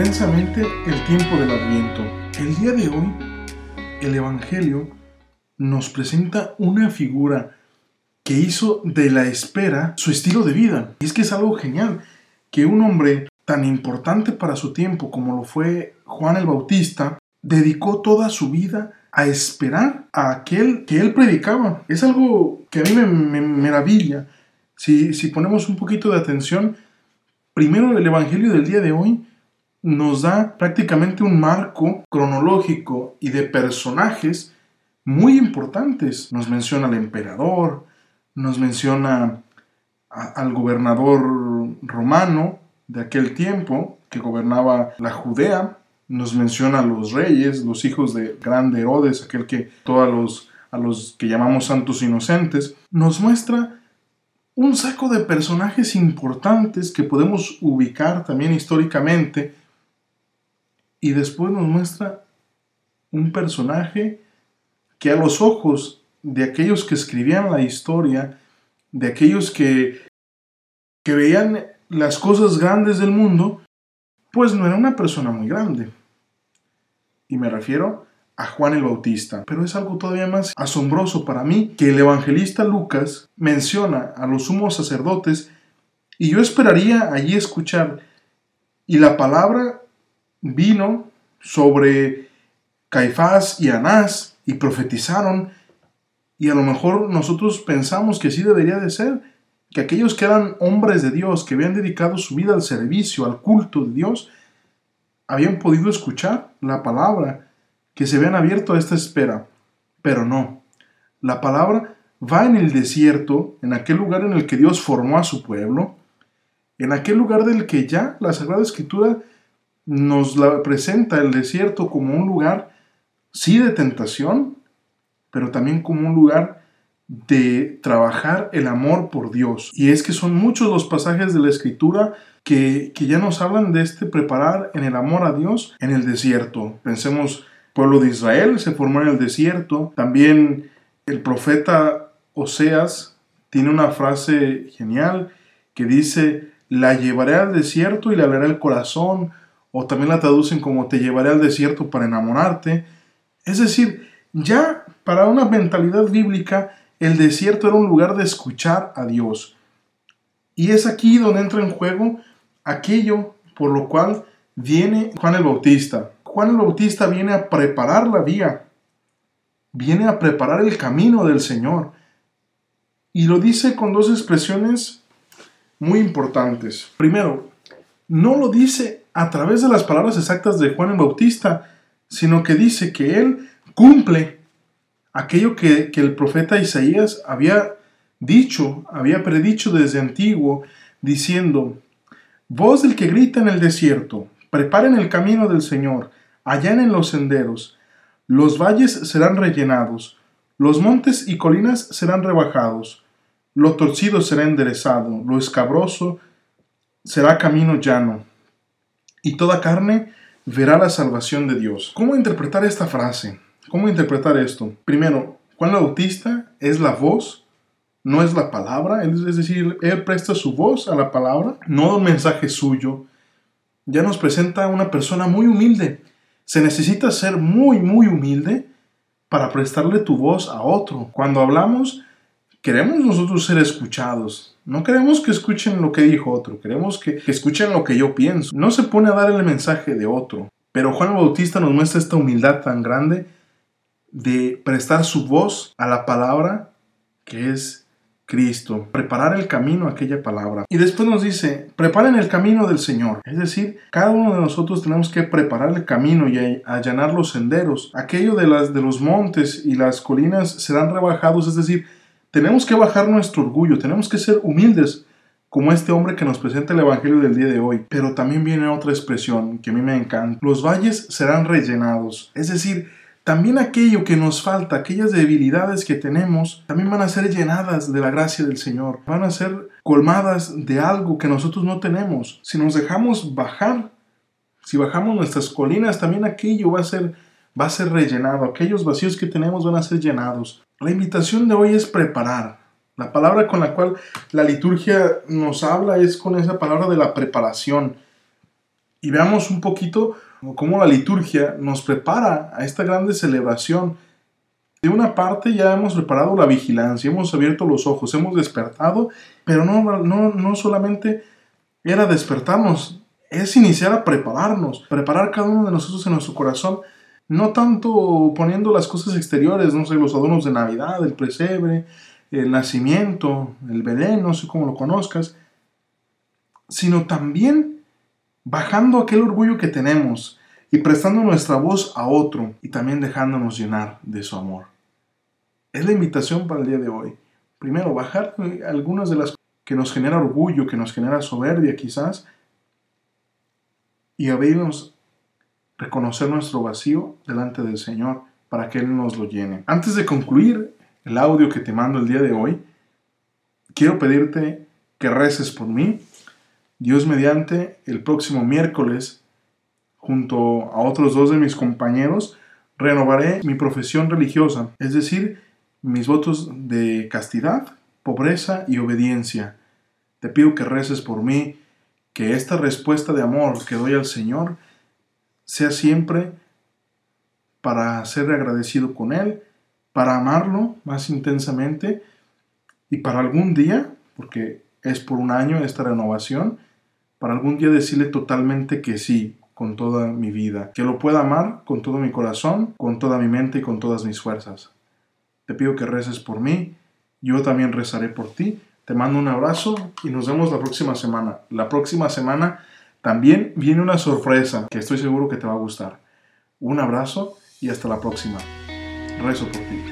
intensamente el tiempo del Adviento. El día de hoy, el Evangelio nos presenta una figura que hizo de la espera su estilo de vida. Y es que es algo genial que un hombre tan importante para su tiempo como lo fue Juan el Bautista, dedicó toda su vida a esperar a aquel que él predicaba. Es algo que a mí me, maravilla. Si, si ponemos un poquito de atención, primero el Evangelio del día de hoy nos da prácticamente un marco cronológico y de personajes muy importantes. Nos menciona al emperador, nos menciona al gobernador romano de aquel tiempo que gobernaba la Judea, nos menciona a los reyes, los hijos de grande Herodes, aquel que todos los, a los que llamamos santos inocentes, nos muestra un saco de personajes importantes que podemos ubicar también históricamente y después nos muestra un personaje que a los ojos de aquellos que escribían la historia, de aquellos que, que veían las cosas grandes del mundo, pues no era una persona muy grande. Y me refiero a Juan el Bautista. Pero es algo todavía más asombroso para mí que el evangelista Lucas menciona a los sumos sacerdotes y yo esperaría allí escuchar y la palabra vino sobre Caifás y Anás y profetizaron y a lo mejor nosotros pensamos que sí debería de ser, que aquellos que eran hombres de Dios, que habían dedicado su vida al servicio, al culto de Dios, habían podido escuchar la palabra, que se habían abierto a esta espera. Pero no, la palabra va en el desierto, en aquel lugar en el que Dios formó a su pueblo, en aquel lugar del que ya la Sagrada Escritura nos la presenta el desierto como un lugar, sí, de tentación, pero también como un lugar de trabajar el amor por Dios. Y es que son muchos los pasajes de la Escritura que, que ya nos hablan de este preparar en el amor a Dios en el desierto. Pensemos, pueblo de Israel se formó en el desierto. También el profeta Oseas tiene una frase genial que dice, la llevaré al desierto y le hablaré el corazón o también la traducen como te llevaré al desierto para enamorarte. Es decir, ya para una mentalidad bíblica, el desierto era un lugar de escuchar a Dios. Y es aquí donde entra en juego aquello por lo cual viene Juan el Bautista. Juan el Bautista viene a preparar la vía, viene a preparar el camino del Señor. Y lo dice con dos expresiones muy importantes. Primero, no lo dice a través de las palabras exactas de Juan el Bautista, sino que dice que él cumple aquello que, el profeta Isaías había dicho, había predicho desde antiguo, diciendo, Voz del que grita en el desierto, preparen el camino del Señor, allanen los senderos, los valles serán rellenados, los montes y colinas serán rebajados, lo torcido será enderezado, lo escabroso será camino llano y toda carne verá la salvación de Dios. ¿Cómo interpretar esta frase? ¿Cómo interpretar esto? Primero, Juan Bautista es la voz, no es la palabra, es decir, él presta su voz a la palabra, no un mensaje suyo. Ya nos presenta una persona muy humilde. Se necesita ser muy, muy humilde para prestarle tu voz a otro. Cuando hablamos, queremos nosotros ser escuchados. No queremos que escuchen lo que dijo otro, queremos que, escuchen lo que yo pienso. No se pone a dar el mensaje de otro. Pero Juan Bautista nos muestra esta humildad tan grande de prestar su voz a la palabra que es Cristo, preparar el camino a aquella palabra. Y después nos dice, preparen el camino del Señor. Es decir, cada uno de nosotros tenemos que preparar el camino y allanar los senderos. Aquello de, las, de los montes y las colinas serán rebajados, es decir, tenemos que bajar nuestro orgullo, tenemos que ser humildes como este hombre que nos presenta el Evangelio del día de hoy. Pero también viene otra expresión que a mí me encanta. Los valles serán rellenados. Es decir, también aquello que nos falta, aquellas debilidades que tenemos, también van a ser llenadas de la gracia del Señor. Van a ser colmadas de algo que nosotros no tenemos. Si nos dejamos bajar, si bajamos nuestras colinas, también aquello va a ser va a ser rellenado. Aquellos vacíos que tenemos van a ser llenados. La invitación de hoy es preparar. La palabra con la cual la liturgia nos habla es con esa palabra de la preparación. y veamos un poquito cómo la liturgia nos prepara a esta grande celebración. De una parte ya hemos preparado la vigilancia, hemos abierto los ojos, hemos despertado, pero no, no, no solamente era despertarnos, es iniciar a prepararnos, preparar cada uno de nosotros en nuestro corazón, no tanto poniendo las cosas exteriores, no sé, los adornos de Navidad, el presebre, el nacimiento, el Belén, no sé cómo lo conozcas, sino también bajando aquel orgullo que tenemos y prestando nuestra voz a otro y también dejándonos llenar de su amor. Es la invitación para el día de hoy. Primero, bajar algunas de las que nos genera orgullo, que nos genera soberbia quizás, y abrirnos, reconocer nuestro vacío delante del Señor para que Él nos lo llene. Antes de concluir el audio que te mando el día de hoy, quiero pedirte que reces por mí. Dios mediante, el próximo miércoles, junto a otros dos de mis compañeros, renovaré mi profesión religiosa, es decir, mis votos de castidad, pobreza y obediencia. Te pido que reces por mí, que esta respuesta de amor que doy al Señor sea siempre para ser agradecido con Él, para amarlo más intensamente y para algún día, porque es por un año esta renovación, para algún día decirle totalmente que sí con toda mi vida, que lo pueda amar con todo mi corazón, con toda mi mente y con todas mis fuerzas. Te pido que reces por mí, yo también rezaré por ti te mando un abrazo y nos vemos la próxima semana. La próxima semana también viene una sorpresa que estoy seguro que te va a gustar. Un abrazo y hasta la próxima. Rezo por ti.